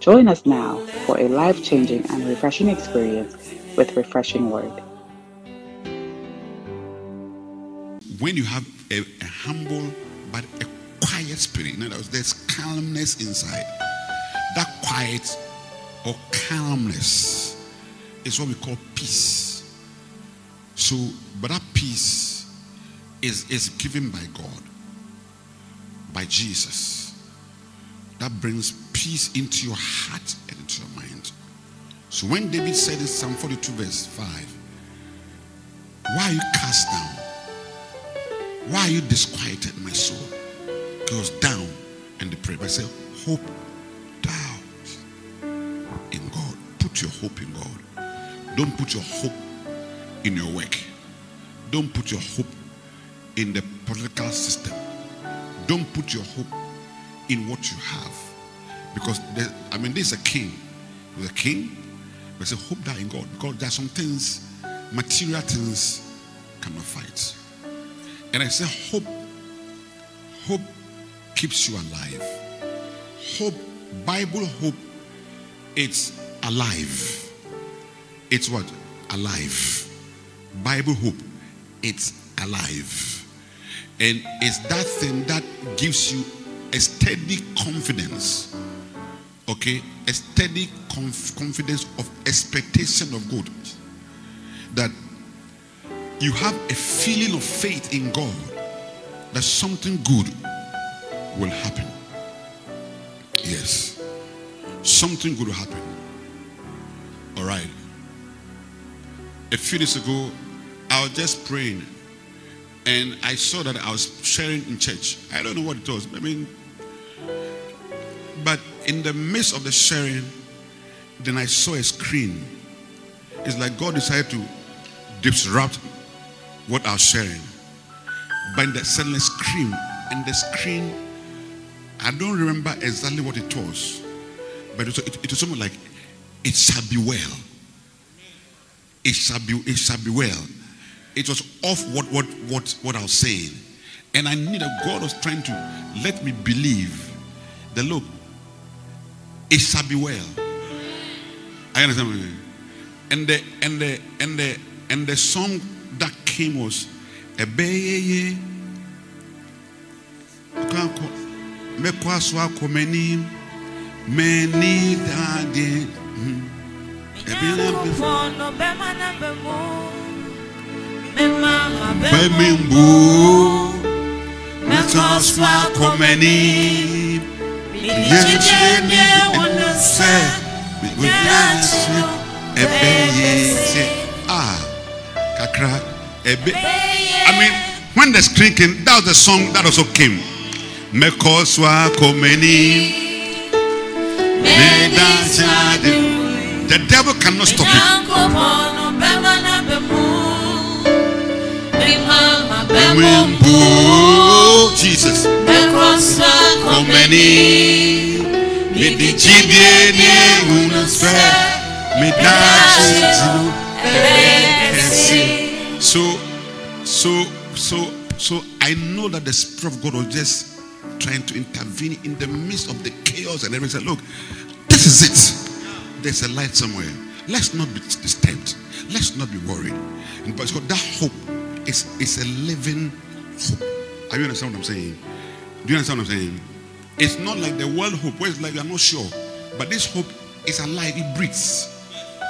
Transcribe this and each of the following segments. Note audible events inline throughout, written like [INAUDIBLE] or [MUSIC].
Join us now for a life changing and refreshing experience with Refreshing Word. When you have a, a humble but a quiet spirit, in other words, there's calmness inside. That quiet or calmness is what we call peace. So, but that peace is, is given by God, by Jesus. That brings peace into your heart and into your mind. So when David said in Psalm 42, verse 5, Why are you cast down? Why are you disquieted, my soul? Goes down and depressed. I say, Hope thou in God. Put your hope in God. Don't put your hope in your work. Don't put your hope in the political system. Don't put your hope in what you have. Because, I mean, there's a king. With a king, but say, hope that in God. Because there are some things, material things cannot fight. And I say, hope, hope keeps you alive. Hope, Bible hope, it's alive. It's what? Alive. Bible hope, it's alive. And it's that thing that gives you a steady confidence. Okay? A steady conf- confidence of expectation of good. That you have a feeling of faith in God that something good will happen. Yes. Something good will happen. All right. A few days ago, I was just praying and I saw that I was sharing in church. I don't know what it was. I mean, but in the midst of the sharing, then I saw a screen. It's like God decided to disrupt what I was sharing. But the suddenly scream, and the screen, I don't remember exactly what it was, but it was, it, it was something like, "It shall be well." It shall be. It shall be well. It was off what what what what I was saying, and I knew that God was trying to let me believe that look, it shall be well. I understand. What I mean? And the and the and the and the song that came was Ebeyeye mekɔ aso akɔ m'anim m'ani daade mɛmembu mekɔ aso akɔ m'anim yɛkyerɛ ne wone sɛ mewiase ɛbɛyɛ sɛ ah kakra ɛbɛ I mean when the screen came that was the song that also came. Mekɔ so akɔ m'anim medansade the devil cannot stop it Remember So so so so I know that the Spirit of God was just trying to intervene in the midst of the chaos and everything. Say, look, this is it. There's a light somewhere. Let's not be disturbed. Let's not be worried. And because that hope is, is a living hope. Are you understand what I'm saying? Do you understand what I'm saying? It's not like the world hope where it's like you're not sure. But this hope is alive. It breathes.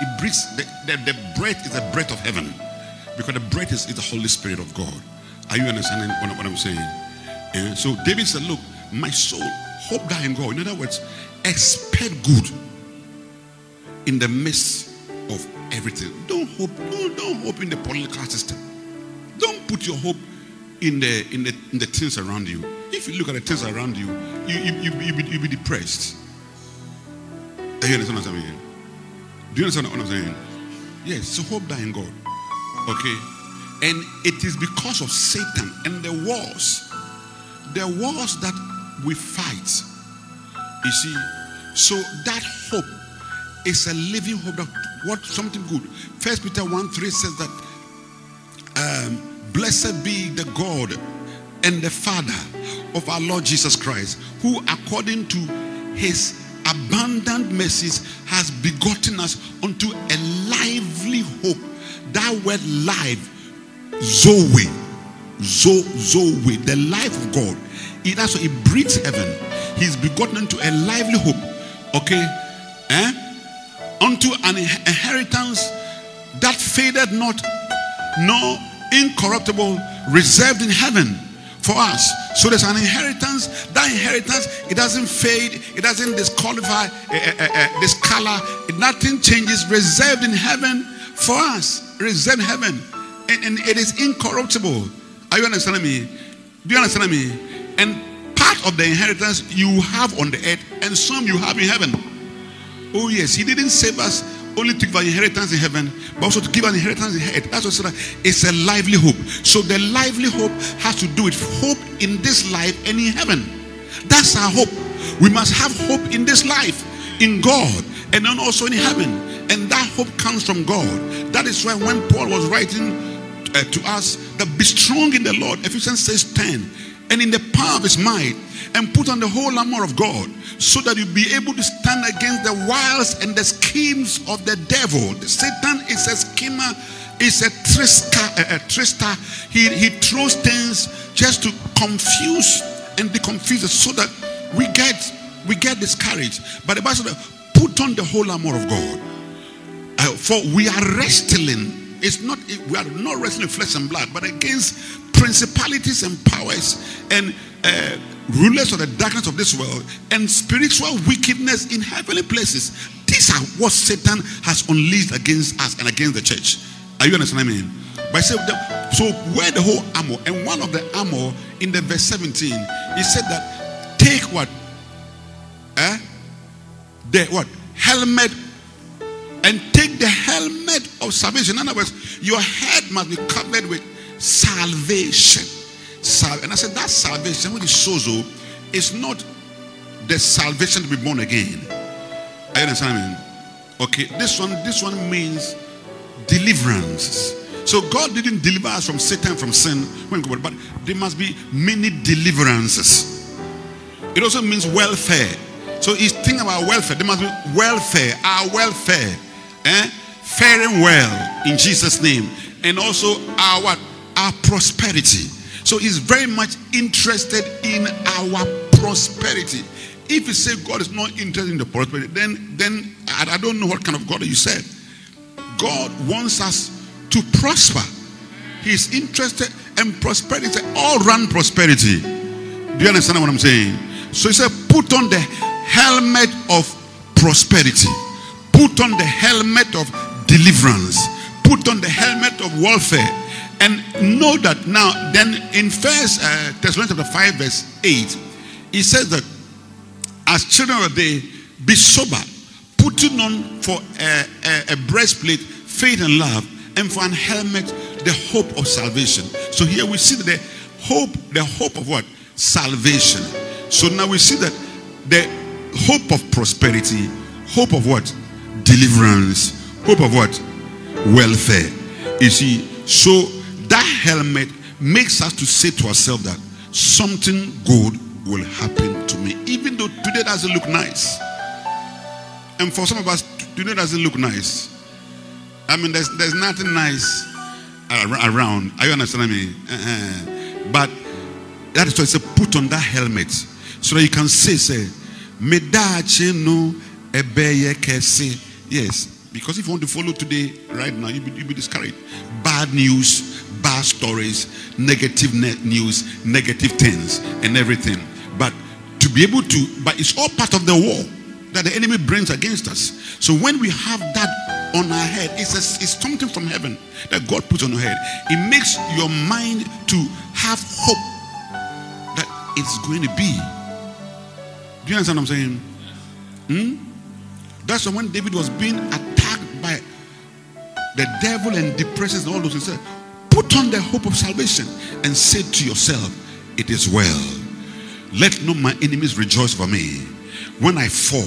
It breathes. The, the, the breath is the breath of heaven. Because the breath is, is the Holy Spirit of God. Are you understanding what, what I'm saying? Yeah? So David said, Look, my soul, hope thou in God. In other words, expect good in the midst of everything. Don't hope, don't, don't hope in the political system. Don't put your hope in the in the in the things around you. If you look at the things around you, you you you you be, you be depressed. Are you understand what I'm saying? Do you understand what I'm saying? Yes, so hope that in God. Okay. And it is because of Satan and the wars, the wars that we fight. You see, so that hope is a living hope that what something good. First Peter 1 3 says that um, blessed be the God and the Father of our Lord Jesus Christ, who according to his abundant mercies has begotten us unto a lively hope. That word live, Zoe, Zo, Zoe, the life of God. It also it breathes heaven. He's begotten unto a lively hope. Okay? Eh? Unto an inheritance that faded not, nor incorruptible, reserved in heaven for us. So there's an inheritance. That inheritance, it doesn't fade, it doesn't disqualify, uh, uh, uh, discolor, nothing changes. Reserved in heaven for us. Reserved heaven. And, and it is incorruptible. Are you understanding me? Do you understand me? And part of the inheritance you have on the earth, and some you have in heaven. Oh, yes, He didn't save us only think about inheritance in heaven, but also to give an inheritance in earth. That's what said. It's a lively hope. So the lively hope has to do with hope in this life and in heaven. That's our hope. We must have hope in this life, in God, and then also in heaven. And that hope comes from God. That is why when Paul was writing uh, to us, that be strong in the Lord, Ephesians says 10, and in the power of his might, and put on the whole armor of God so that you be able to stand against the wiles and the schemes of the devil. Satan is a schemer, is a trister. A, a trister. He, he throws things just to confuse and deconfuse us so that we get we get discouraged. But the Bible says, put on the whole armor of God. Uh, for we are wrestling. It's not we are not wrestling flesh and blood, but against principalities and powers and uh, rulers of the darkness of this world and spiritual wickedness in heavenly places. These are what Satan has unleashed against us and against the church. Are you understanding me? But so, so wear the whole armor, and one of the armor in the verse 17, he said that take what? Eh? The what? Helmet and take the helmet of salvation. In other words, your head must be covered with salvation. Sal- and I said that salvation, what is sozo, oh, is not the salvation to be born again. Are you understand? Okay, this one, this one means deliverance. So God didn't deliver us from Satan, from sin, but there must be many deliverances. It also means welfare. So he's thinking about welfare. There must be welfare, our welfare, eh? faring well in Jesus' name, and also our? Our prosperity. So he's very much interested in our prosperity. If you say God is not interested in the prosperity, then then I, I don't know what kind of God you said. God wants us to prosper. He's interested in prosperity, all round prosperity. Do you understand what I'm saying? So he said, put on the helmet of prosperity, put on the helmet of deliverance, put on the helmet of warfare, and know that now. Then in First uh, Thessalonians chapter five verse eight, he says that as children of the day, be sober, putting on for a, a, a breastplate faith and love, and for an helmet the hope of salvation. So here we see the hope, the hope of what? Salvation. So now we see that the hope of prosperity, hope of what? Deliverance, hope of what? Welfare. You see, so that helmet makes us to say to ourselves that something good will happen to me, even though today doesn't look nice. And for some of us, today doesn't look nice. I mean, there's, there's nothing nice around. Are you understanding me? Uh-huh. But that is why I say put on that helmet so that you can say, say, Medache no ebeye kese. Yes. Because if you want to follow today, right now, you'll be, you'll be discouraged. Bad news, bad stories, negative news, negative things, and everything. But to be able to, but it's all part of the war that the enemy brings against us. So when we have that on our head, it's, a, it's something from heaven that God puts on your head. It makes your mind to have hope that it's going to be. Do you understand what I'm saying? Hmm? That's when David was being attacked by the devil and depressions and all those things. Put on the hope of salvation and say to yourself, It is well. Let not my enemies rejoice for me. When I fall,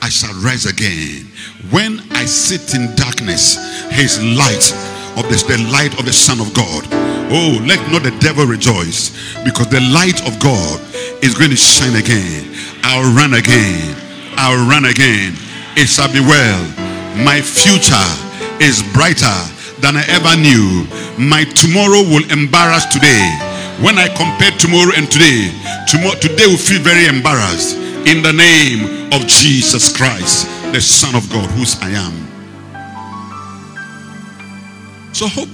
I shall rise again. When I sit in darkness, his light of this, the light of the Son of God. Oh, let not the devil rejoice because the light of God is going to shine again. I'll run again. I'll run again. It shall be well. My future is brighter than I ever knew. My tomorrow will embarrass today. When I compare tomorrow and today, tomorrow, today will feel very embarrassed. In the name of Jesus Christ, the Son of God, whose I am. So hope.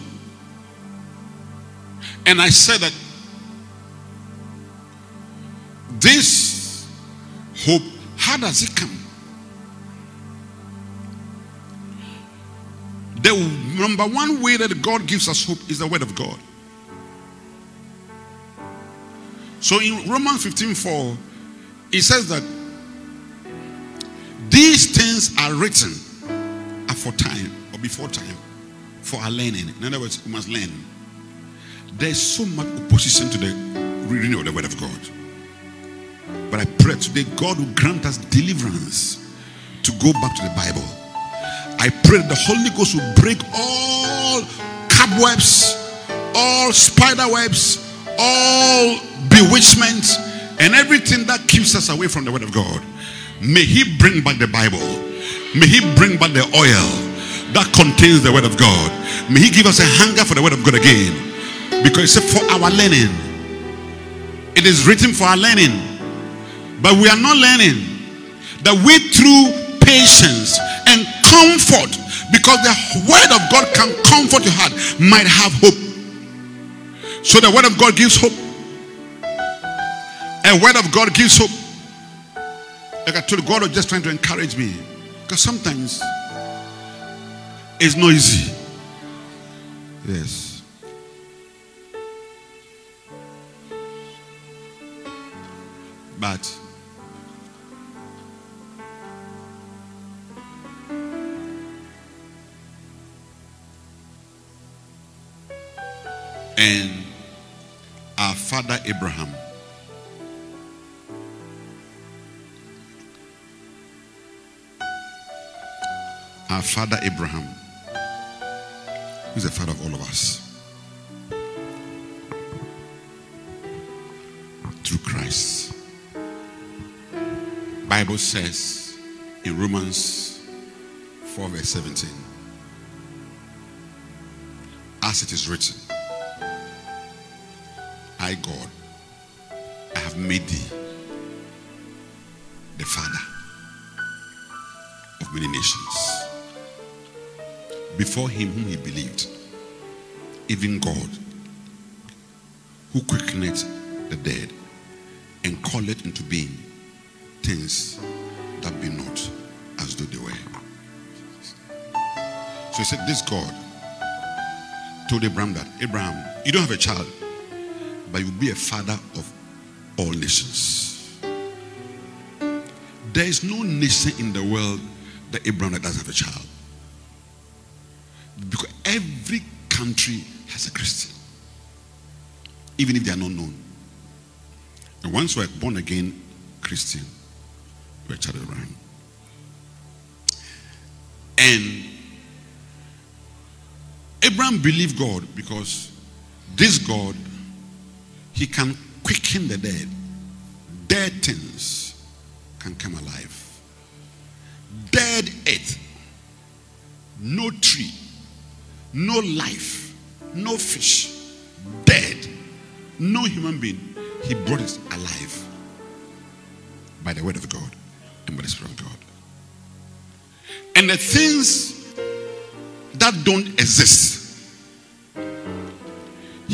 And I said that this hope, how does it come? The number one way that God gives us hope is the word of God. So in Romans 15 4, it says that these things are written for time or before time for our learning. In other words, we must learn. There's so much opposition to the reading of the word of God. But I pray today God will grant us deliverance to go back to the Bible. I pray the Holy Ghost will break all cobwebs, all spider webs, all bewitchment, and everything that keeps us away from the Word of God. May He bring back the Bible. May He bring back the oil that contains the Word of God. May He give us a hunger for the Word of God again. Because it's for our learning. It is written for our learning. But we are not learning. That we through patience and comfort, because the Word of God can comfort your heart, might have hope. So the Word of God gives hope. A word of God gives hope. Like I told God was just trying to encourage me. Because sometimes it's not easy. Yes. But and our father Abraham our father Abraham, who's the father of all of us, through Christ. Bible says in Romans 4 verse 17, as it is written, I God, I have made thee the father of many nations before him whom he believed, even God, who quickeneth the dead and calleth into being things that be not as though they were. So he said, This God told Abraham that Abraham, you don't have a child, but you'll be a father of all nations. There is no nation in the world that Abraham doesn't have a child. Because every country has a Christian, even if they are not known. And once you are born again Christian, you are a child of Abraham. And Abraham believed God because this God, he can quicken the dead. Dead things can come alive. Dead earth, no tree, no life, no fish, dead, no human being. He brought it alive by the word of God and by the Spirit of God. And the things that don't exist,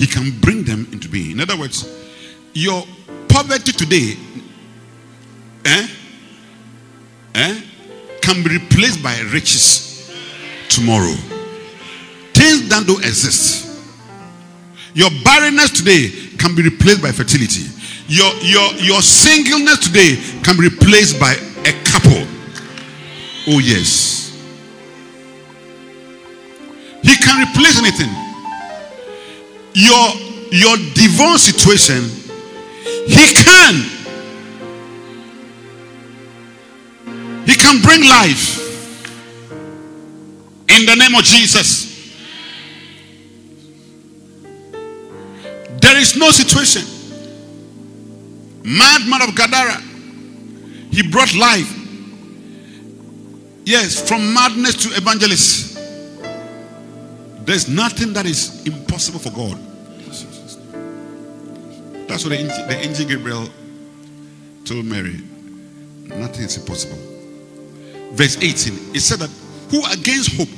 He can bring them into being. In other words, your poverty today eh, eh, can be replaced by riches tomorrow. Things that don't exist. Your barrenness today can be replaced by fertility. Your, your, your singleness today can be replaced by a couple. Oh, yes. He can replace anything. Your your divorce situation, he can. He can bring life. In the name of Jesus. There is no situation. Madman of Gadara, he brought life. Yes, from madness to evangelist. There's nothing that is impossible for God. That's what the angel, Gabriel told Mary. Nothing is impossible. Verse 18, it said that who against hope?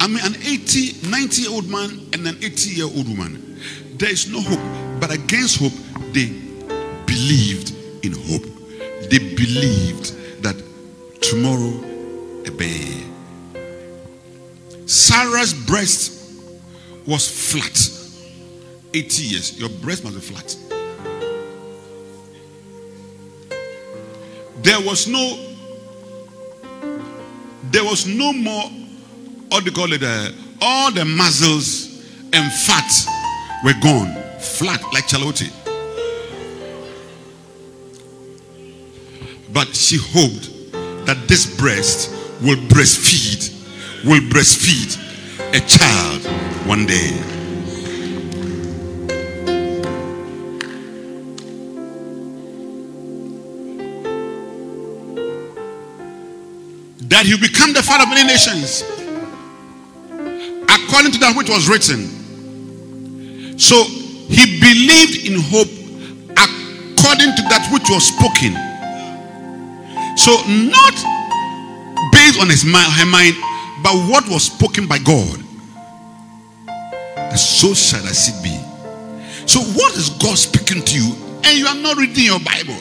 I mean, an 80, 90 year old man and an 80 year old woman. There is no hope, but against hope, they believed in hope. They believed that tomorrow a bear. Sarah's breast was flat. 80 years. Your breast must be flat. There was no there was no more what do you call it uh, all the muscles and fat were gone flat like chalote but she hoped that this breast will breastfeed will breastfeed a child one day. That he'll become the father of many nations according to that which was written. So he believed in hope according to that which was spoken. So not based on his mind, her mind but what was spoken by god so shall I it be so what is god speaking to you and you are not reading your bible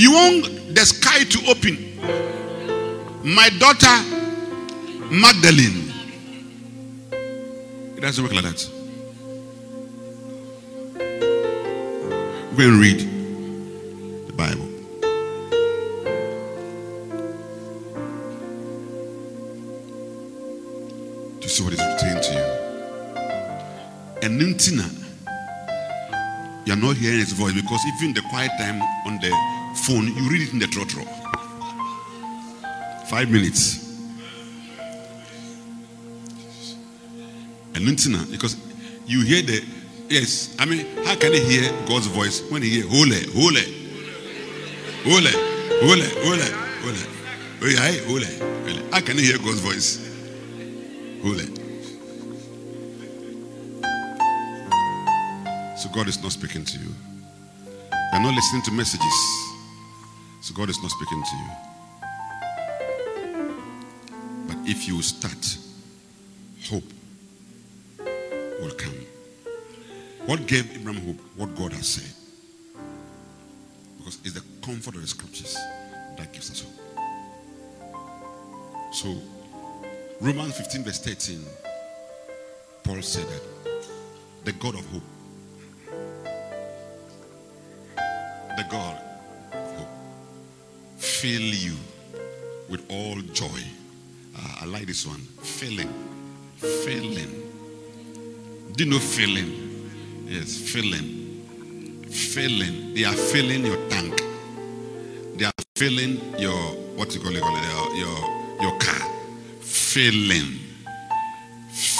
you want the sky to open. My daughter Magdalene. It doesn't work like that. Go and read the Bible. to what is pertaining to you. And Nintina, you are not hearing his voice because even the quiet time on the phone, you read it in the trotro. Five minutes. And Nintina, because you hear the yes, I mean, how can he hear God's voice when he hear hole, hole, hole, hole, hole, hole, hole, oh hole? How can he hear God's voice? Holy. So God is not speaking to you. You're not listening to messages. So God is not speaking to you. But if you start, hope will come. What gave Abraham hope? What God has said. Because it's the comfort of the scriptures that gives us hope. So, Romans 15, verse 13, Paul said that the God of hope, the God hope. fill you with all joy. Uh, I like this one. Filling. Filling. Do you know filling? Yes, filling. Filling. They are filling your tank. They are filling your what you call it, your, your. Filling.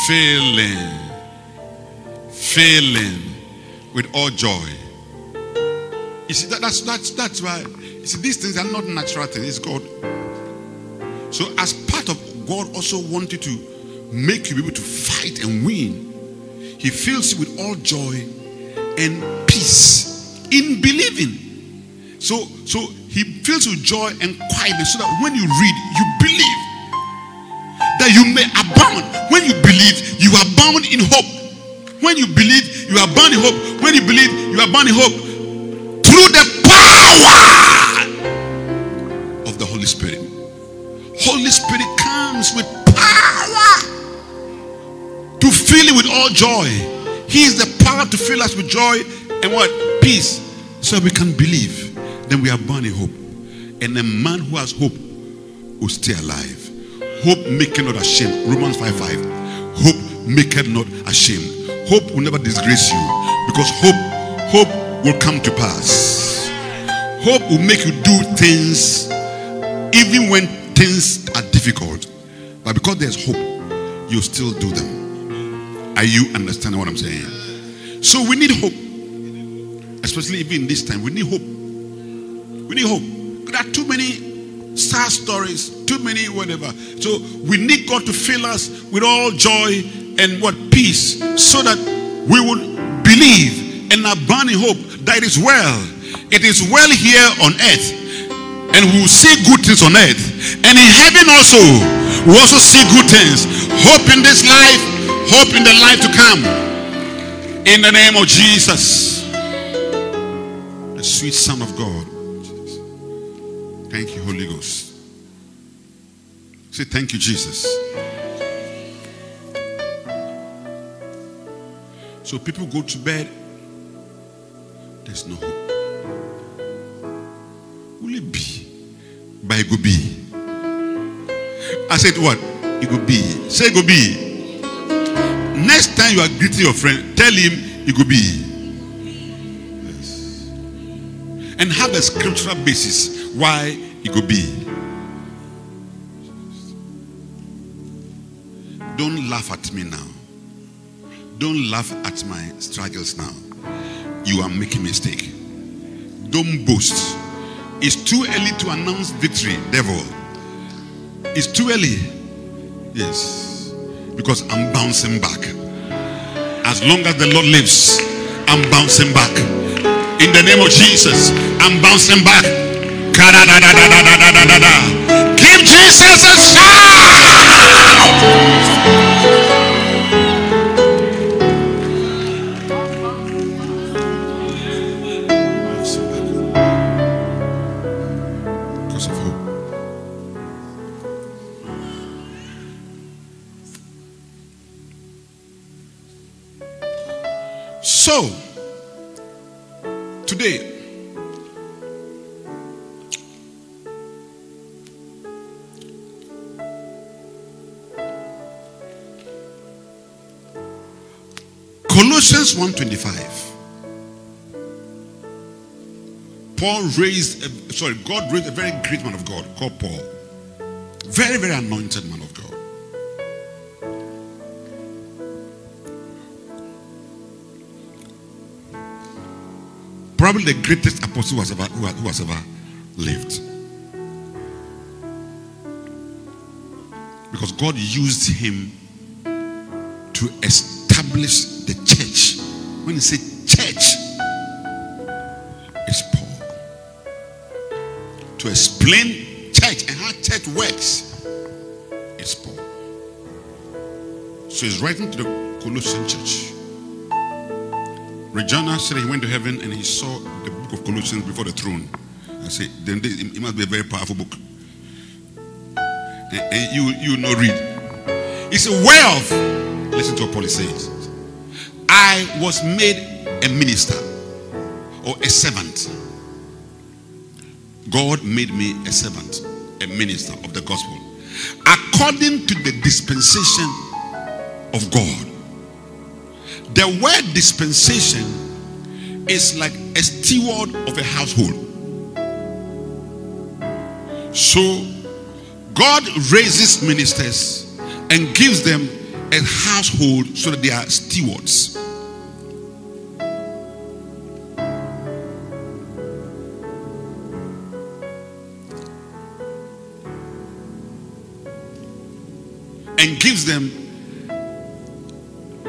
Filling. Filling with all joy. You see, that, that's that's that's why you see, these things are not natural things, it's God. So, as part of God also wanted to make you be able to fight and win, He fills you with all joy and peace in believing. So, so He fills you with joy and quietness so that when you read, you believe that you may abound. When you believe, you abound in hope. When you believe, you abound in hope. When you believe, you abound in hope through the power of the Holy Spirit. Holy Spirit comes with power to fill you with all joy. He is the power to fill us with joy and what? Peace. So we can believe. Then we are born in hope. And a man who has hope will stay alive. Hope maketh not ashamed. Romans 5 5. Hope maketh not ashamed. Hope will never disgrace you because hope, hope will come to pass. Hope will make you do things even when things are difficult. But because there's hope, you still do them. Are you understanding what I'm saying? So we need hope. Especially even in this time, we need hope. We need hope. There are too many sad stories, too many whatever. So we need God to fill us with all joy and what peace, so that we would believe and abound in hope that it is well. It is well here on earth, and we will see good things on earth, and in heaven also we also see good things. Hope in this life, hope in the life to come. In the name of Jesus, the sweet Son of God. Thank you, Holy Ghost. Say, Thank you, Jesus. So people go to bed, there's no hope. Will it be? But it be. I said, What? It could be. Say, it could be. Next time you are greeting your friend, tell him it could be. Yes. And have a scriptural basis why it could be. Don't laugh at me now. Don't laugh at my struggles now. You are making a mistake. Don't boast. It's too early to announce victory, devil. It's too early. Yes. Because I'm bouncing back. As long as the Lord lives, I'm bouncing back. In the name of Jesus, I'm bouncing back. Give Jesus a shout! 125. Paul raised, a, sorry, God raised a very great man of God called Paul. Very, very anointed man of God. Probably the greatest apostle who has ever, who has, who has ever lived. Because God used him to establish the. When you say church, it's Paul. To explain church and how church works, it's Paul. So he's writing to the Colossian church. Regina said he went to heaven and he saw the book of Colossians before the throne. I said, then this, it must be a very powerful book. And, and you you know read. It's a wealth. Listen to what Paul saying. I was made a minister or a servant. God made me a servant, a minister of the gospel, according to the dispensation of God. The word dispensation is like a steward of a household. So God raises ministers and gives them a household so that they are stewards. Gives them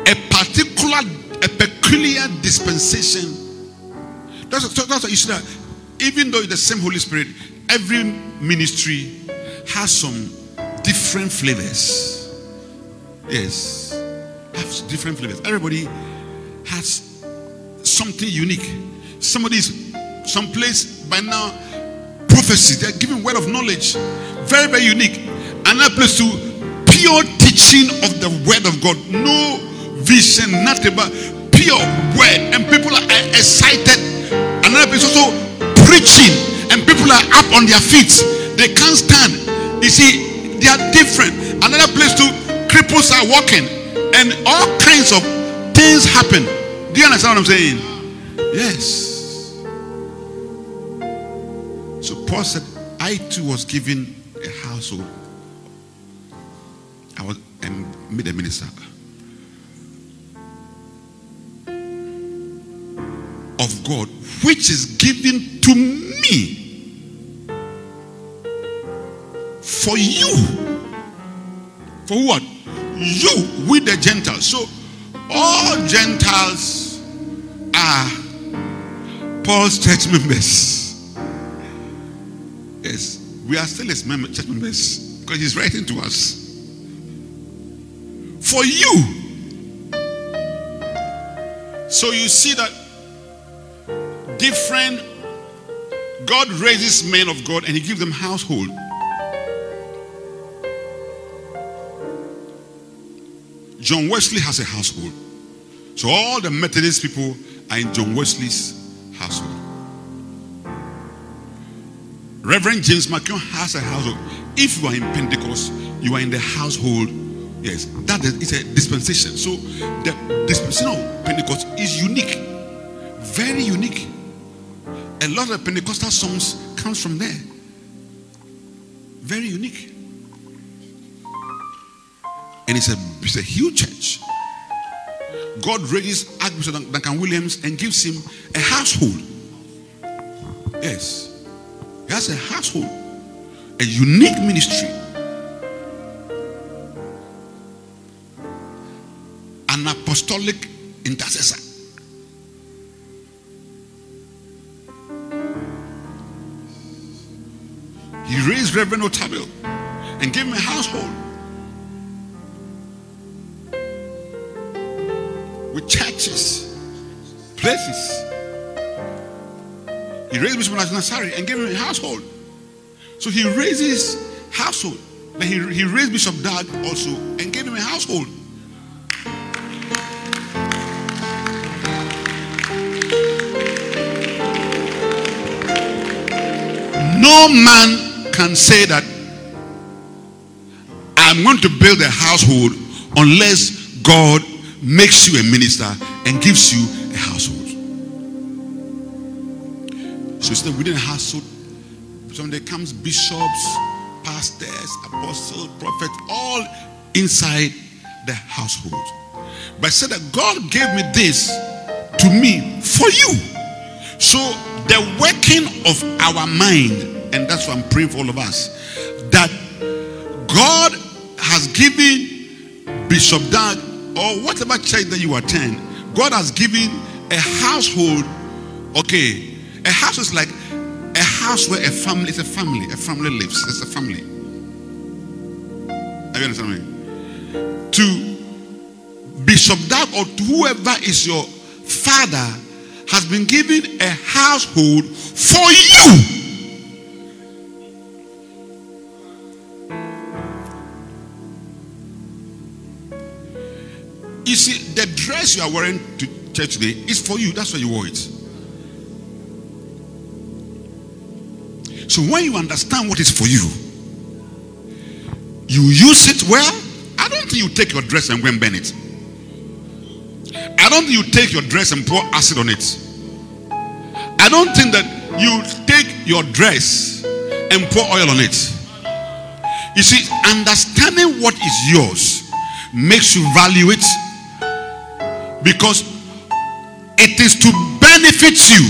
a particular, a peculiar dispensation. That's, that's what you see that even though it's the same Holy Spirit, every ministry has some different flavors. Yes, has different flavors. Everybody has something unique. Somebody's someplace by now prophecy. They're giving word of knowledge, very very unique. Another place to pure teaching of the word of God. No vision, nothing but pure word, and people are excited. Another place also preaching, and people are up on their feet. They can't stand. You see, They are different. Another place too, cripples are walking, and all kinds of things happen. Do you understand what I'm saying? Yes. So Paul said, I too was given a household. I was and made a minister of God, which is given to me for you. For what? You with the Gentiles. So all Gentiles are Paul's church members. Yes, we are still his church members because he's writing to us. For you. So you see that different God raises men of God and he gives them household. John Wesley has a household. So all the Methodist people are in John Wesley's household. Reverend James McKeown has a household. If you are in Pentecost, you are in the household. Yes, that is a dispensation. So the dispensation of Pentecost is unique, very unique. A lot of Pentecostal songs comes from there. Very unique. And it's a, it's a huge church. God raises Archbishop Duncan Williams and gives him a household. Yes. He has a household, a unique ministry. Apostolic intercessor. He raised Reverend Otabil and gave him a household. with churches, places. He raised Bishop Nasari and gave him a household. So he raises household. Then he, he raised Bishop Dag also and gave him a household. No man can say that I'm going to build a household unless God makes you a minister and gives you a household. So it's within a household, there comes bishops, pastors, apostles, prophets, all inside the household. But I said that God gave me this to me for you. So the working of our mind, and that's why I'm praying for all of us, that God has given Bishop Dag or whatever church that you attend, God has given a household. Okay, a house is like a house where a family is a family. A family lives. It's a family. Are you understand me? To Bishop Dag or to whoever is your father has been given a household for you. You see, the dress you are wearing to church today is for you. That's why you wore it. So when you understand what is for you, you use it well. I don't think you take your dress and go and burn it. I don't think you take your dress and pour acid on it. I don't think that you take your dress and pour oil on it. You see, understanding what is yours makes you value it because it is to benefit you.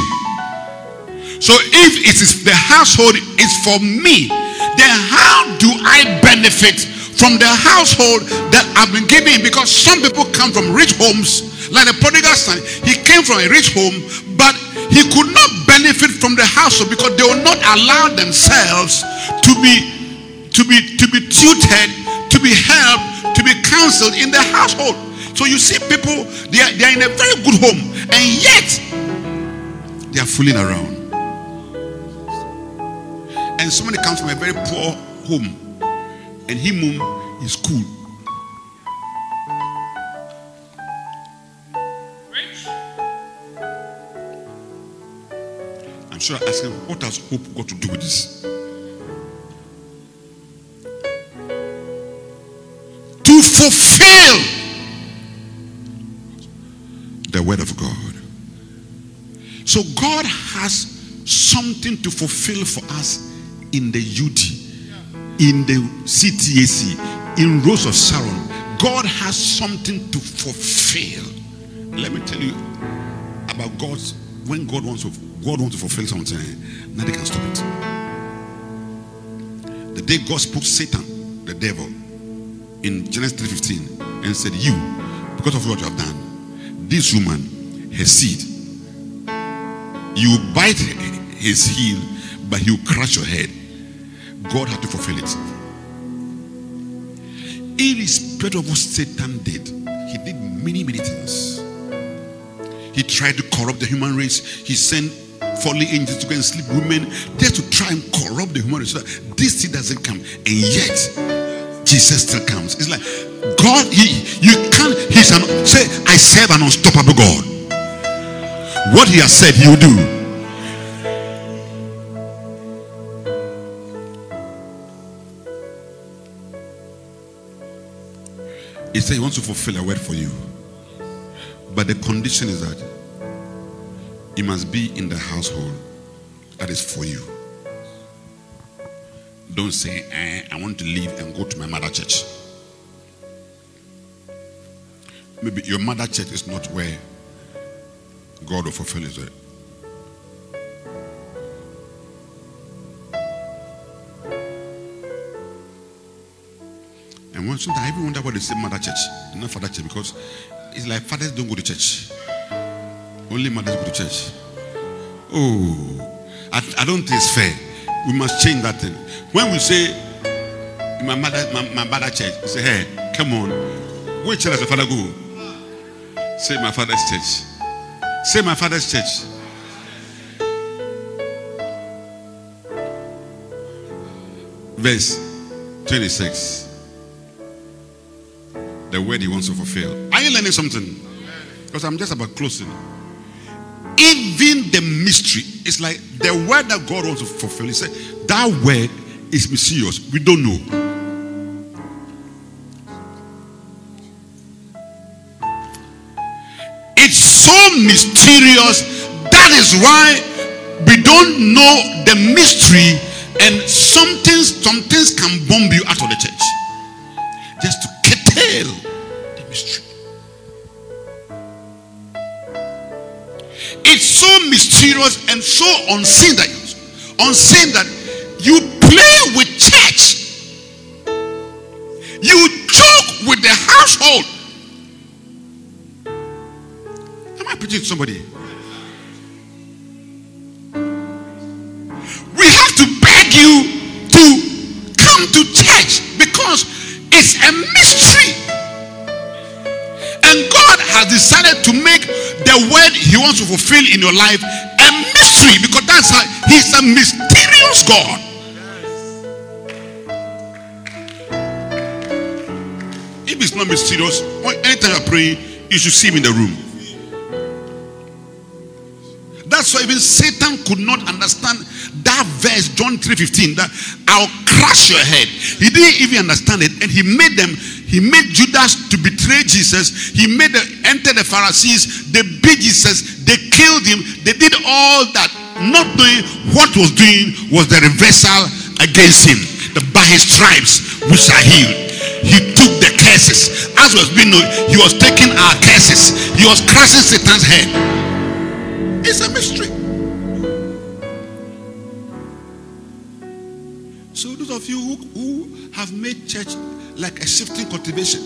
So if it is the household is for me, then how do I benefit from the household that I've been given? Because some people come from rich homes, like the prodigal son. He came from a rich home, but he could not benefit from the household because they will not allow themselves to be to be to be tutored, to be helped, to be counseled in the household. So you see people, they are, they are in a very good home, and yet they are fooling around. And somebody comes from a very poor home, and him home is cool. I'm sure I ask him, what has hope got to do with this? To fulfill the word of God. So God has something to fulfill for us in the UD, in the CTAC, in Rose of Sharon. God has something to fulfill. Let me tell you about God's when God wants to God wants to fulfill something, nothing can stop it. The day God spoke Satan, the devil, in Genesis 3:15, and said, You, because of what you have done, this woman, her seed, you bite his heel, but he will crush your head. God had to fulfill it. Irrespective of what Satan did, he did many, many things. He tried to corrupt the human race. He sent fallen angels to go and sleep women just to try and corrupt the human race this seed doesn't come. And yet, Jesus still comes. It's like God, he, you can't, he's an, say, I serve an unstoppable God. What he has said, he will do. He said he wants to fulfill a word for you. But the condition is that you must be in the household that is for you. Don't say, eh, I want to leave and go to my mother church. Maybe your mother church is not where God will fulfill his word. And once I even wonder what they say mother church, not father church, because it's like fathers don't go to church. Only mothers go to church. Oh, I, I don't think it's fair. We must change that thing. When we say my mother, my, my mother church, we say, hey, come on. Which church does the father go? Say my father's church. Say my father's church. Verse 26 the word he wants to fulfill. Are you learning something? Because I'm just about closing. Even the mystery, it's like the word that God wants to fulfill. He said, That word is mysterious. We don't know. Mysterious. That is why we don't know the mystery, and some things, some things can bomb you out of the church. Just to curtail the mystery. It's so mysterious and so unseen that unseen that you play with church. You joke with the household. Somebody? We have to beg you to come to church because it's a mystery. And God has decided to make the word He wants to fulfill in your life a mystery because that's how He's a mysterious God. If it's not mysterious, anytime you're praying, you should see him in the room. That's why even Satan could not understand that verse, John 3:15, that I'll crush your head. He didn't even understand it, and he made them, he made Judas to betray Jesus, he made them enter the Pharisees, they beat Jesus, they killed him, they did all that, not knowing what was doing was the reversal against him. The by his stripes which are healed. He took the curses. As was being known, he was taking our curses, he was crushing Satan's head. It's a mystery. So those of you who, who have made church like a shifting cultivation,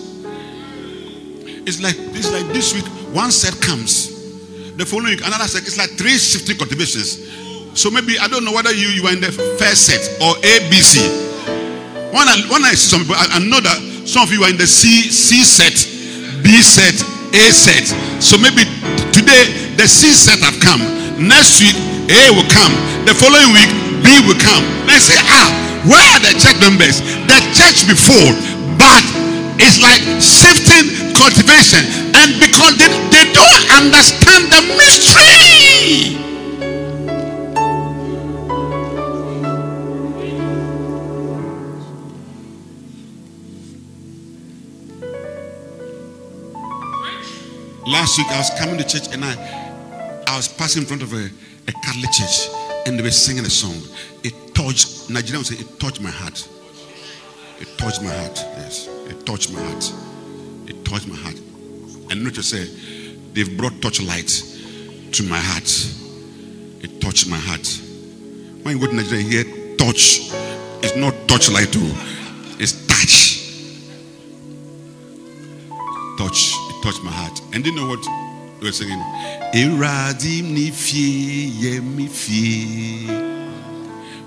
it's like it's like this week one set comes, the following week another set. It's like three shifting cultivations. So maybe I don't know whether you you are in the first set or ABC. When I when I see some people, I, I know that some of you are in the C C set, B set, A set. So maybe today the C set have come. Next week A will come. The following week B will come. They say, ah, where are the church members? The church before, but it's like shifting cultivation, and because they, they don't understand the mystery. Last week I was coming to church and I I was passing in front of a, a Catholic church and they were singing a song. It touched Nigerian say it touched my heart. It touched my heart. Yes. It touched my heart. It touched my heart. And not to say they've brought torchlight to my heart. It touched my heart. When you go to Nigeria, hear touch. It's not torchlight too. It's touch. Touch. It touched my heart. And you know what were singing? Iradim ni fie ye mi fie.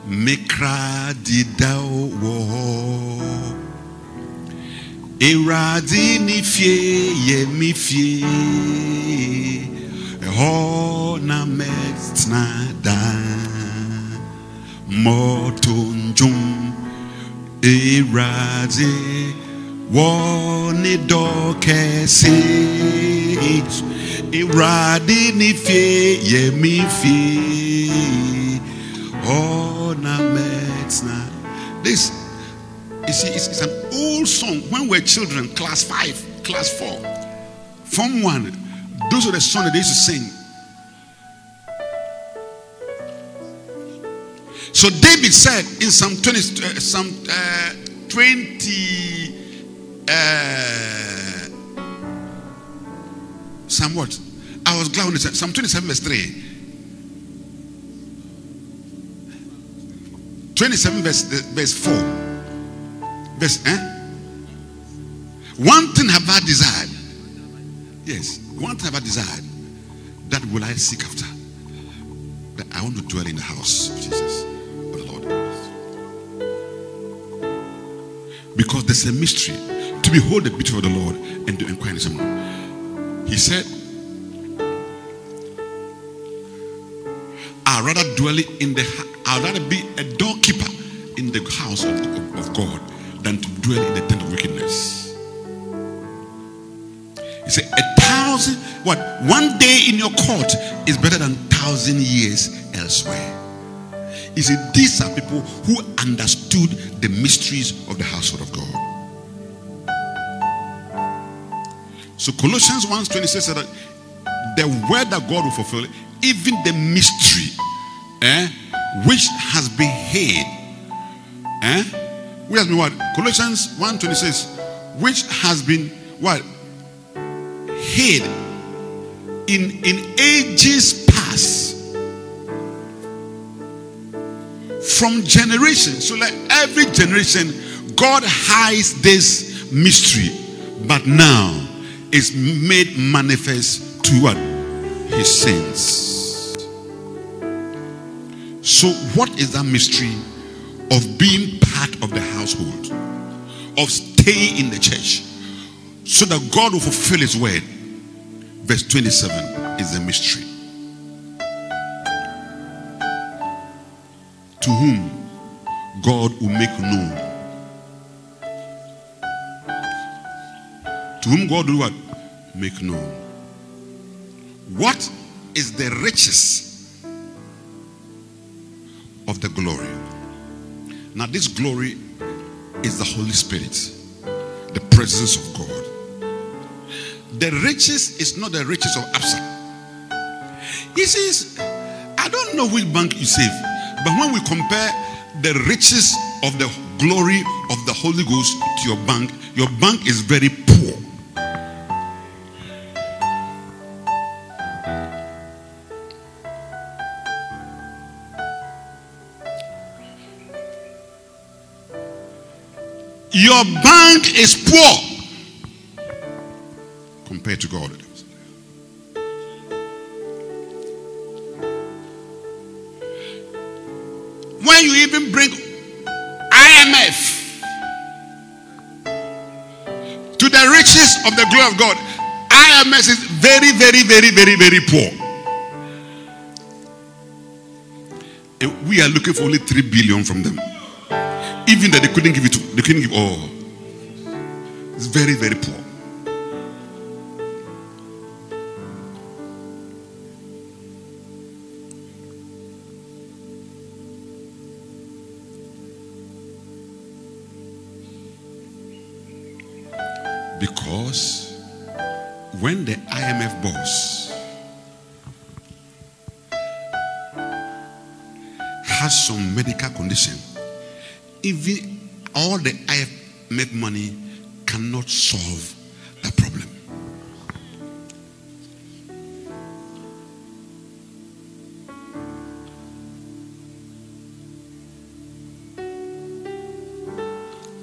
Mekra dida wo. Iradim ni fie ye mi fie. Eho na metna da. Motunjum Irade Woni dokesi Ni mi Ornaments This you see it's, it's an old song when we were children, class five, class four, form one. Those are the songs that they used to sing. So David said in Psalm 20, uh, Psalm uh, 20, uh, Psalm what? I was glad when it said Psalm 27 verse 3. 27 verse, verse 4. Verse, eh? One thing have I desired. Yes, one thing have I desired. That will I seek after. That I want to dwell in the house of Jesus, of the Lord. Because there's a mystery to behold the beauty of the Lord and to inquire in own. He said, I'd rather dwell in the I'd rather be a doorkeeper in the house of, of, of God than to dwell in the tent of wickedness. He said, a thousand, what? One day in your court is better than thousand years elsewhere. He said, these are people who understood the mysteries of the household of God. So Colossians 1:26 said that the word that God will fulfill, even the mystery, eh, which has been hid. Eh? Which has been what? Colossians 1:26, which has been what? Hid in in ages past from generation. So like every generation, God hides this mystery, but now it's made manifest to what? His saints. So, what is that mystery of being part of the household, of staying in the church, so that God will fulfill His word? Verse 27 is the mystery. To whom God will make known. To whom God will? Make known. What is the riches of the glory? Now, this glory is the Holy Spirit, the presence of God. The riches is not the riches of Absa. He says, I don't know which bank you save, but when we compare the riches of the glory of the Holy Ghost to your bank, your bank is very Your bank is poor compared to God. When you even bring IMF to the riches of the glory of God, IMF is very, very, very, very, very poor. And we are looking for only 3 billion from them. Even that they couldn't give it to, they couldn't give all. It's very, very poor. Because when the IMF boss has some medical condition, even all the IMF money cannot solve the problem.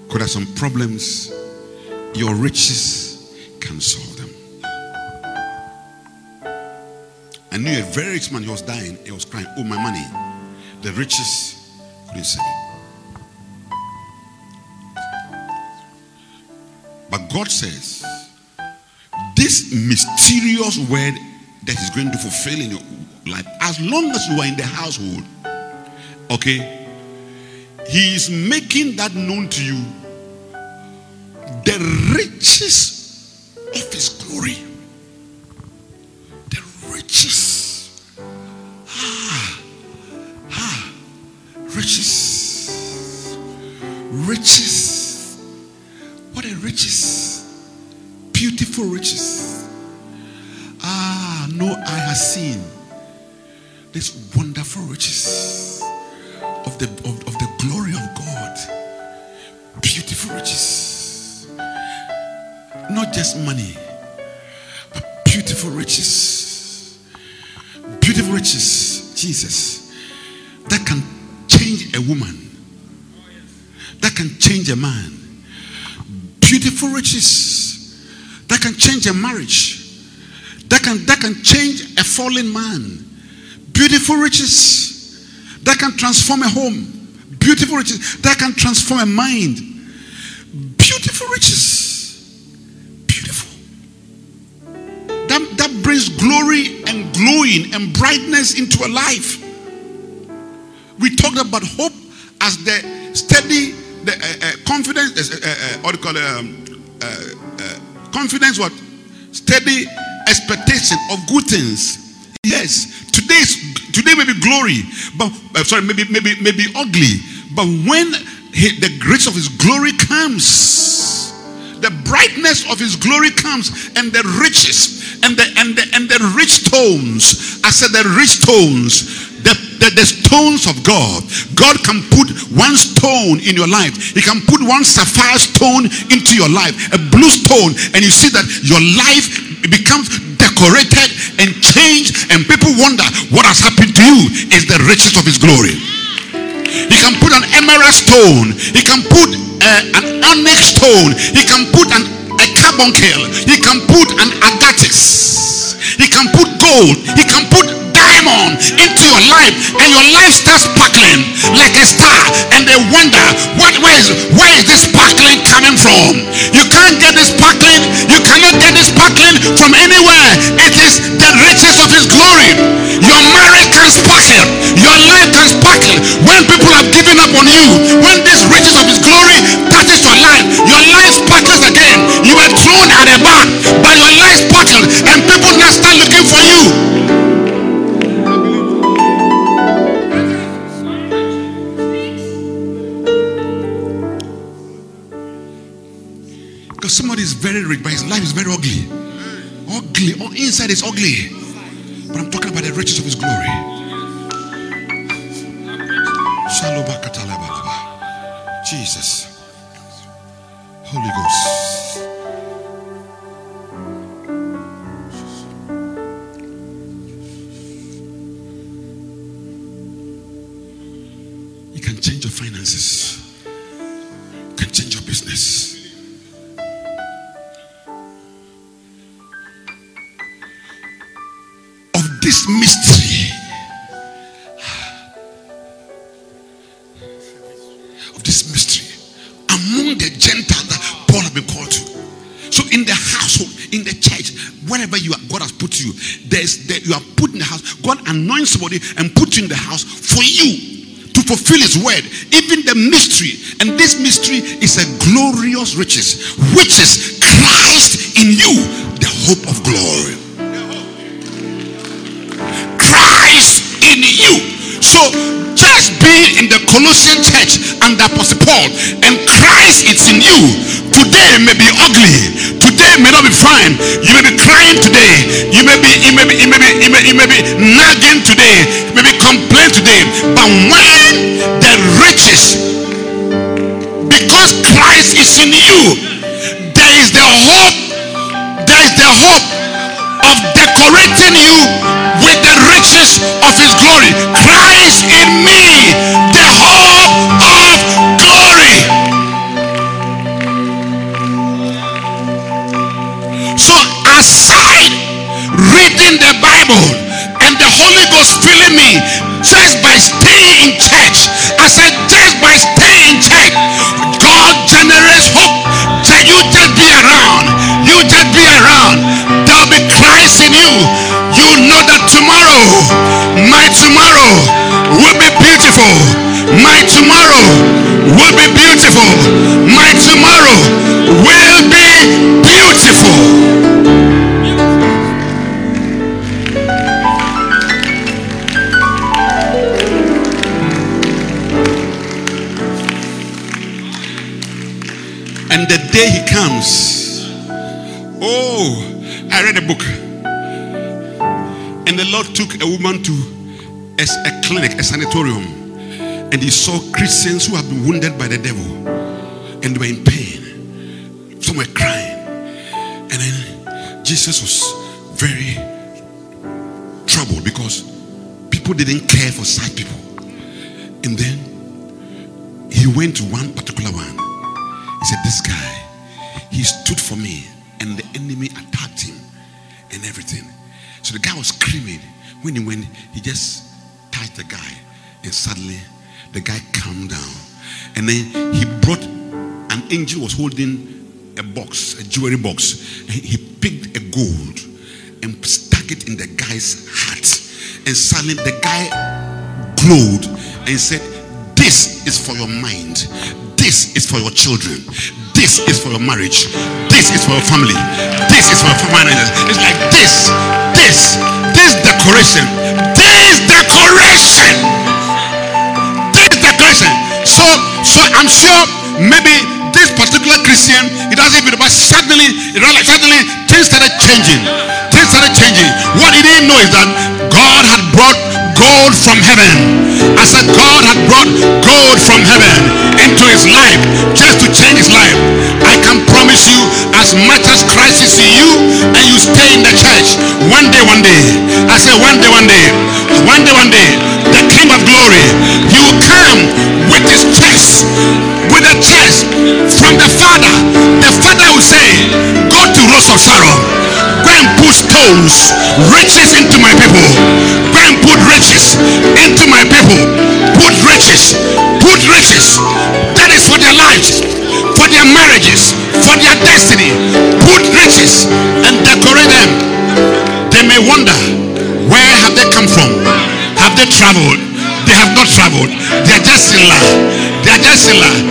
Because there are some problems your riches can solve them. I knew a very rich man, he was dying, he was crying, Oh, my money. The riches couldn't save it. God says, this mysterious word that is going to fulfill in your life, as long as you are in the household, okay, He is making that known to you. The riches marriage, that can, that can change a fallen man. Beautiful riches that can transform a home. Beautiful riches that can transform a mind. Beautiful riches. Beautiful. That, that brings glory and glowing and brightness into a life. We talked about hope as the steady, the uh, uh, confidence, uh, uh, uh, what do you call it? Um, uh, uh, confidence, what? Steady expectation of good things. Yes, today's today may be glory, but uh, sorry, maybe maybe maybe ugly. But when he, the grace of His glory comes, the brightness of His glory comes, and the riches and the and the and the rich tones. I said the rich tones. The, the, stones of God. God can put one stone in your life. He can put one sapphire stone into your life, a blue stone, and you see that your life becomes decorated and changed, and people wonder what has happened to you is the riches of His glory. He can put an emerald stone. He can put uh, an onyx stone. He can put an, a carbuncle. He can put an agatis. He can put gold. He can put diamond into your life, and your life starts sparkling like a star. And they wonder, what, where is where is this sparkling coming from? You can't get this sparkling. You cannot get this sparkling from anywhere. It is the riches of His glory. Your marriage can sparkle. Your life can sparkle when people have given up on you. When this riches of His glory touches your life, your life sparkles again. You were thrown at the back, Because somebody is very rich, but his life is very ugly. Ugly. Or inside is ugly. But I'm talking about the riches of his glory. Jesus. Holy Ghost. Somebody and put you in the house for you to fulfill his word even the mystery. And this mystery is a glorious riches which is christ in you the hope of glory. Christ in you. So just being in the colossian church under apostle paul and christ is in you. Today may be ugly today may not be fine. You may be crying today. You may be, you may be, you may be, you may, you may be nagging today. You may be complaining today. But when the riches, because Christ is in you, there is the hope. There is the hope of decorating you with the riches of His glory. Sanatorium, and he saw Christians who have been wounded by the devil and were in pain. Some were crying. And then Jesus was very troubled because people didn't care for such people. And then he went to one particular one. He said, This guy, he stood for me, and the enemy attacked him and everything. So the guy was screaming. When he went, he just the guy, and suddenly the guy calmed down. And then he brought an angel was holding a box, a jewelry box. And he picked a gold and stuck it in the guy's heart. And suddenly the guy glowed and said, This is for your mind. This is for your children. This is for your marriage. This is for your family. This is for your finances. It's like this, this, this decoration, this this decoration. So, so I'm sure maybe this particular Christian, he doesn't even, but suddenly, like suddenly things started changing. Things started changing. What he didn't know is that God had brought gold from heaven. I said, God had brought gold from heaven into his life just to change his life. I can promise you, as much as Christ is in you and you stay in the church, one day, one day, I said, one day, one day, one day, one day, the King of glory, he will come with his chest, with a chest from the Father. The Father will say, Go to Rose of Sharon, go and put stones, riches into my people. Go and put riches into my people. Put riches, Island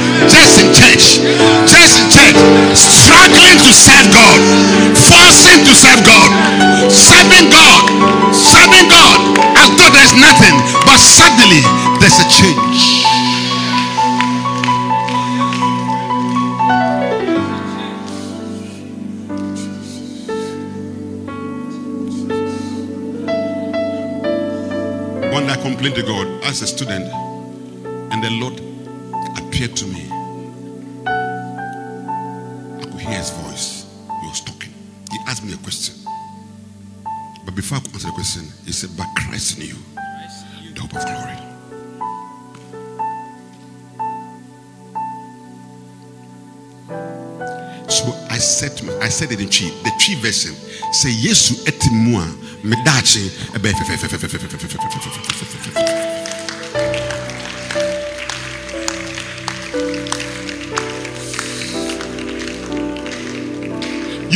You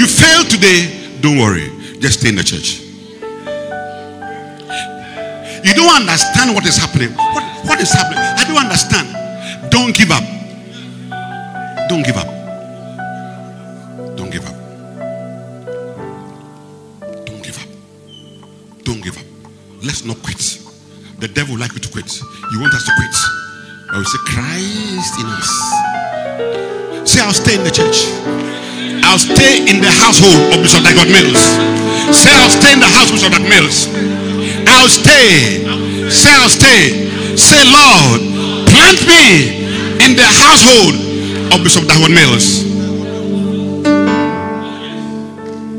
fail today, don't worry. Just stay in the church. You don't understand what is happening. What, what is happening? I don't understand. Don't give up. Don't give up. Let's not quit. The devil like you to quit. You want us to quit. I will say, Christ in us. Say, I'll stay in the church. I'll stay in the household of Bishop Dag Heward-Mills. Say, I'll stay in the house of Bishop Dag Heward-Mills. I'll stay. Say, I'll stay. Say, Lord, plant me in the household of Bishop Dag Heward-Mills.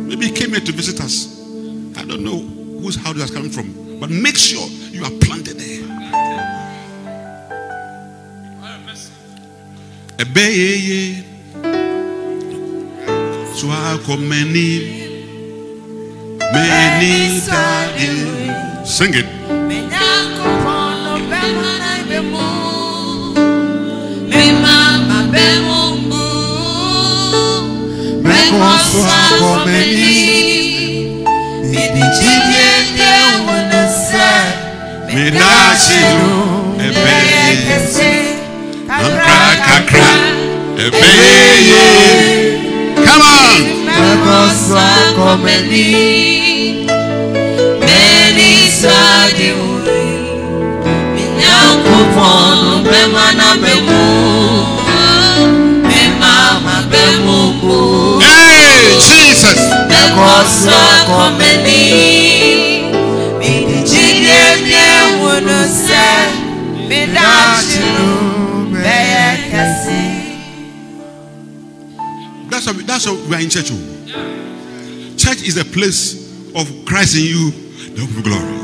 Maybe he came here to visit us. I don't know whose house he has come from, but make sure you are planted there. Ebeyeye swako many many times. Sing it. Midashiru ebeye. Come on. Hey, Jesus. That's why, that's why we are in church. oh. Church is a place of Christ in you, the hope of glory.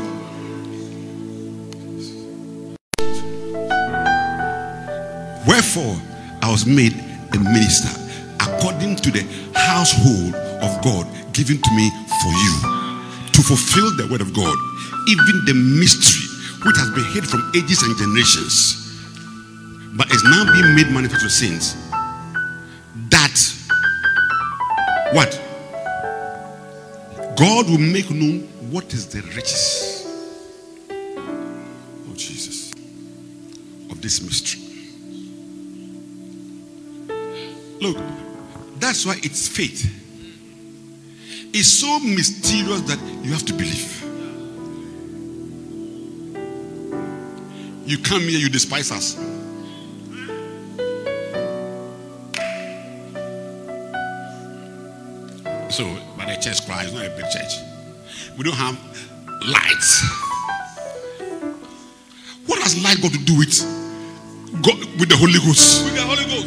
Wherefore, I was made a minister according to the household of God given to me for you to fulfill the word of God, even the mystery which has been hid from ages and generations, but is now being made manifest to saints. That what? God will make known what is the riches of Jesus of this mystery. Look, that's why it's faith. It's so mysterious that you have to believe. You come here, you despise us. So, but the church cries, not a big church. We don't have lights. What has light got to do with God, with the Holy Ghost? With the Holy Ghost.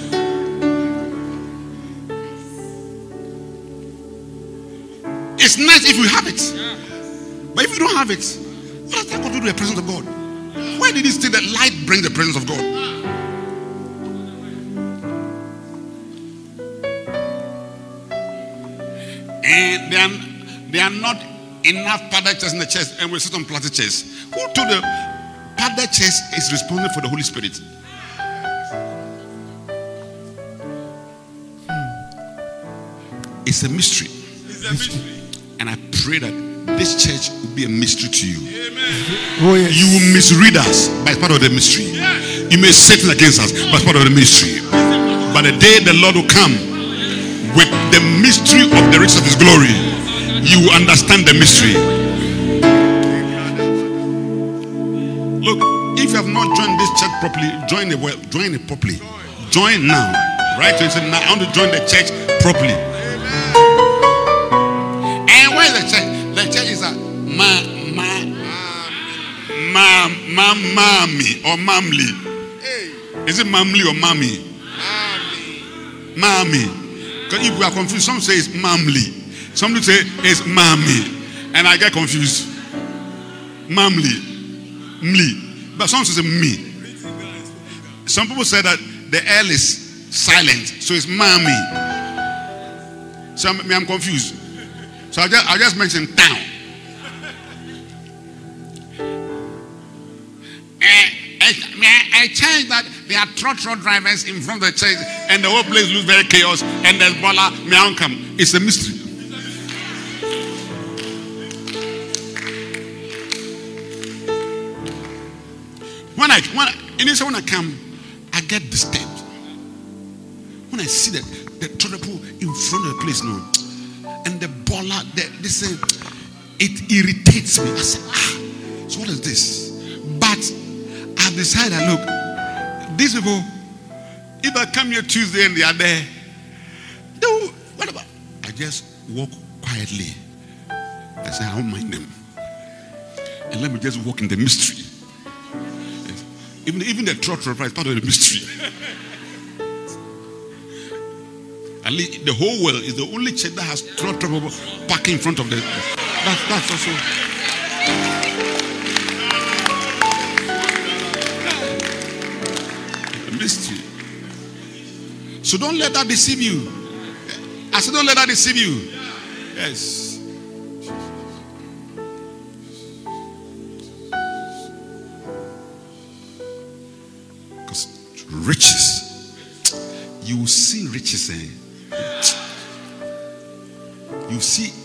It's nice if we have it, but if you don't have it, what has that got to do with the presence of God? Why did he say that light brings the presence of God? Eh, and there are, there are not enough powder chairs in the church, and we sit on plastic chairs. Who told the powder chairs is responsible for the Holy Spirit? Hmm. It's a mystery. And I pray that this church will be a mystery to you. Oh, yes. You will misread us, but it's part of the mystery. You may say things against us, but it's part of the mystery. But the day the Lord will come with the mystery of the riches of His glory, you will understand the mystery. Look, if you have not joined this church properly, join it well, join it properly. Join now. Right? So you say, now I want to join the church properly. And where is the church? The church is a ma ma ma ma mommy or mamly. Is it mamly or mommy? Mommy. Because if we are confused, some say it's mamly. Some say it's mommy. And I get confused. Mamly. Mli. But some say me. Some people say that the L is silent. So it's mommy. So I'm, I'm confused. So I just, I just mention town. Eh, eh, I changed that there are trotro drivers in front of the church and the whole place looks very chaos and there's Bola come. It's a mystery. When I when I, initially when I come, I get disturbed. When I see that the pool in front of the place now, and the baller, the, this thing, it irritates me. I say, ah, so what is this? But I've decided, look, these people, if I come here Tuesday and they are there, they will, what about just walk quietly. I say, I don't mind them. And let me just walk in the mystery. Even, even the trotro is part of the mystery. [LAUGHS] At least the whole world is the only church that has trotro parking in front of the. That's, that's also. a mystery. So don't let that deceive you. I said, don't let that deceive you. Yes.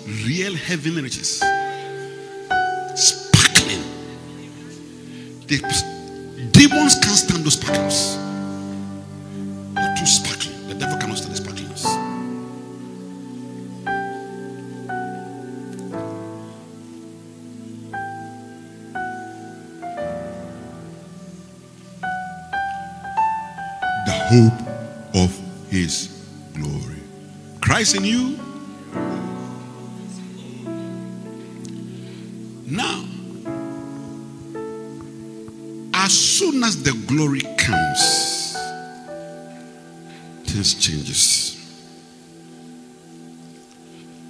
Real heavenly riches. Sparkling. The demons can't stand those sparkles. They're too sparkling. The devil cannot stand the sparklings. The hope of his glory. Christ in you. Glory comes, things changes.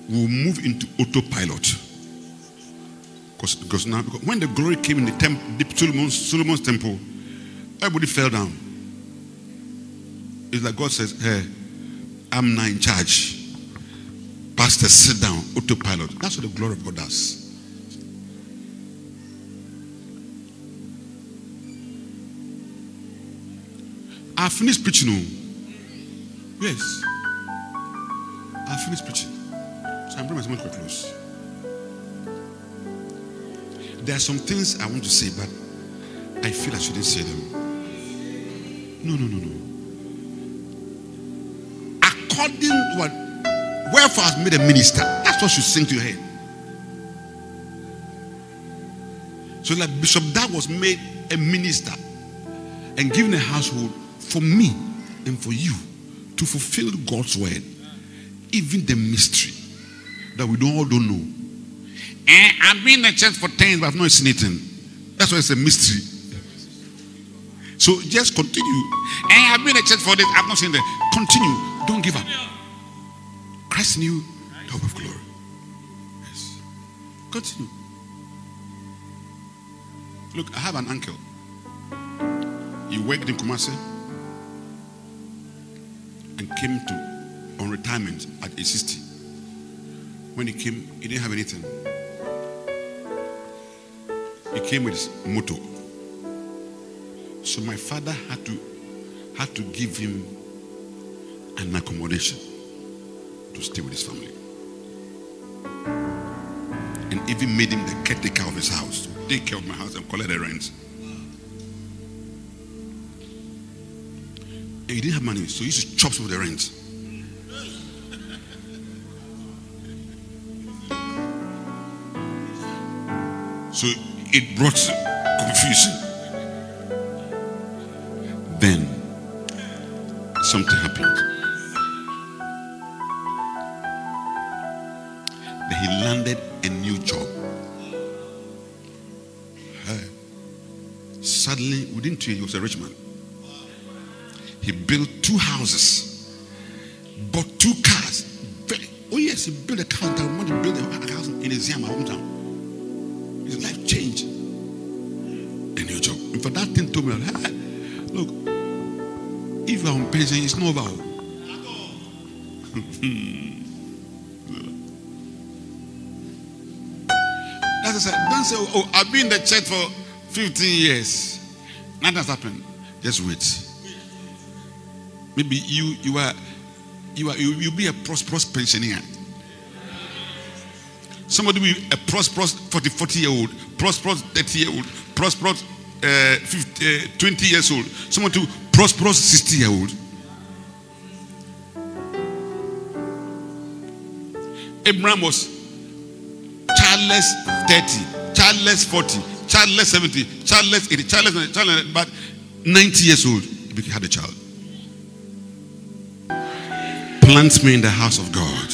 We'll move into autopilot. Because, because now, because when the glory came in the temple, Solomon's, Solomon's temple, everybody fell down. It's like God says, Hey, I'm not in charge. Pastor, sit down, autopilot. That's what the glory of God does. I finished preaching. Oh. Yes. I finished preaching. So I'm bringing my sermon close. There are some things I want to say, but I feel I shouldn't say them. No, no, no, no. According to what wherefore has made a minister, that's what should sing to your head. So, like Bishop Dag was made a minister and given a household for me and for you to fulfill God's word, even the mystery that we don't all don't know. And I've been in the church for 10 years, but I've not seen anything. That's why it's a mystery. So just continue. And I've been in the church for this, I've not seen it. Continue. Don't give up. Christ knew the hope of glory. Yes. Continue. Look, I have an uncle. He worked in Kumasi and came to on retirement at age 60. When he came, he didn't have anything. He came with his motor. So my father had to had to give him an accommodation to stay with his family. And even made him the caretaker of his house. Take care of my house and collect the rent. And he didn't have money, so he used to chop the rent. So it brought confusion. Then something happened. Then he landed a new job. Hey. Suddenly, within two years, he was a rich man. He built two houses, bought two cars. Very, oh, yes, he built a car. I want to build a house in Ezia, my hometown. His life changed. A new job. And for that thing told me, hey, look, if you are on pension, it's not over. [LAUGHS] That's it. Don't say, oh, I've been in the church for 15 years. Nothing has happened. Just wait. Maybe you you are you are you you be a prosperous pensioner. Somebody will be a prosperous 40, 40 year old, prosperous 30 year old, prosperous uh, 50, uh, 20 years old, someone to prosperous 60 year old. Abraham was childless 30, childless 40, childless 70, childless 80, childless, childless but 90 years old, he had a child. Plant me in the house of God.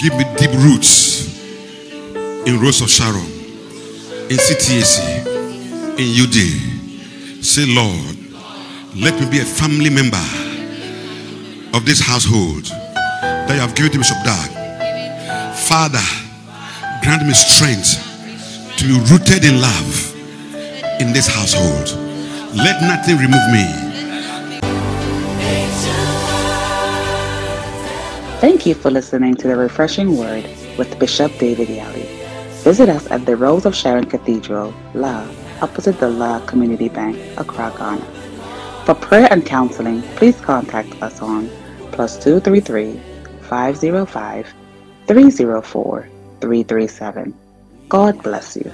Give me deep roots in Rose of Sharon, in CTAC, in UD. Say, Lord, let me be a family member of this household that you have given to Bishop Dag. Father, grant me strength to be rooted in love in this household. Let nothing remove me. Thank you for listening to the Refreshing Word with Bishop David Yalleh. Visit us at the Rose of Sharon Cathedral, La, opposite the La Community Bank, Accra, Ghana. For prayer and counseling, please contact us on plus 233 505 304 337. God bless you.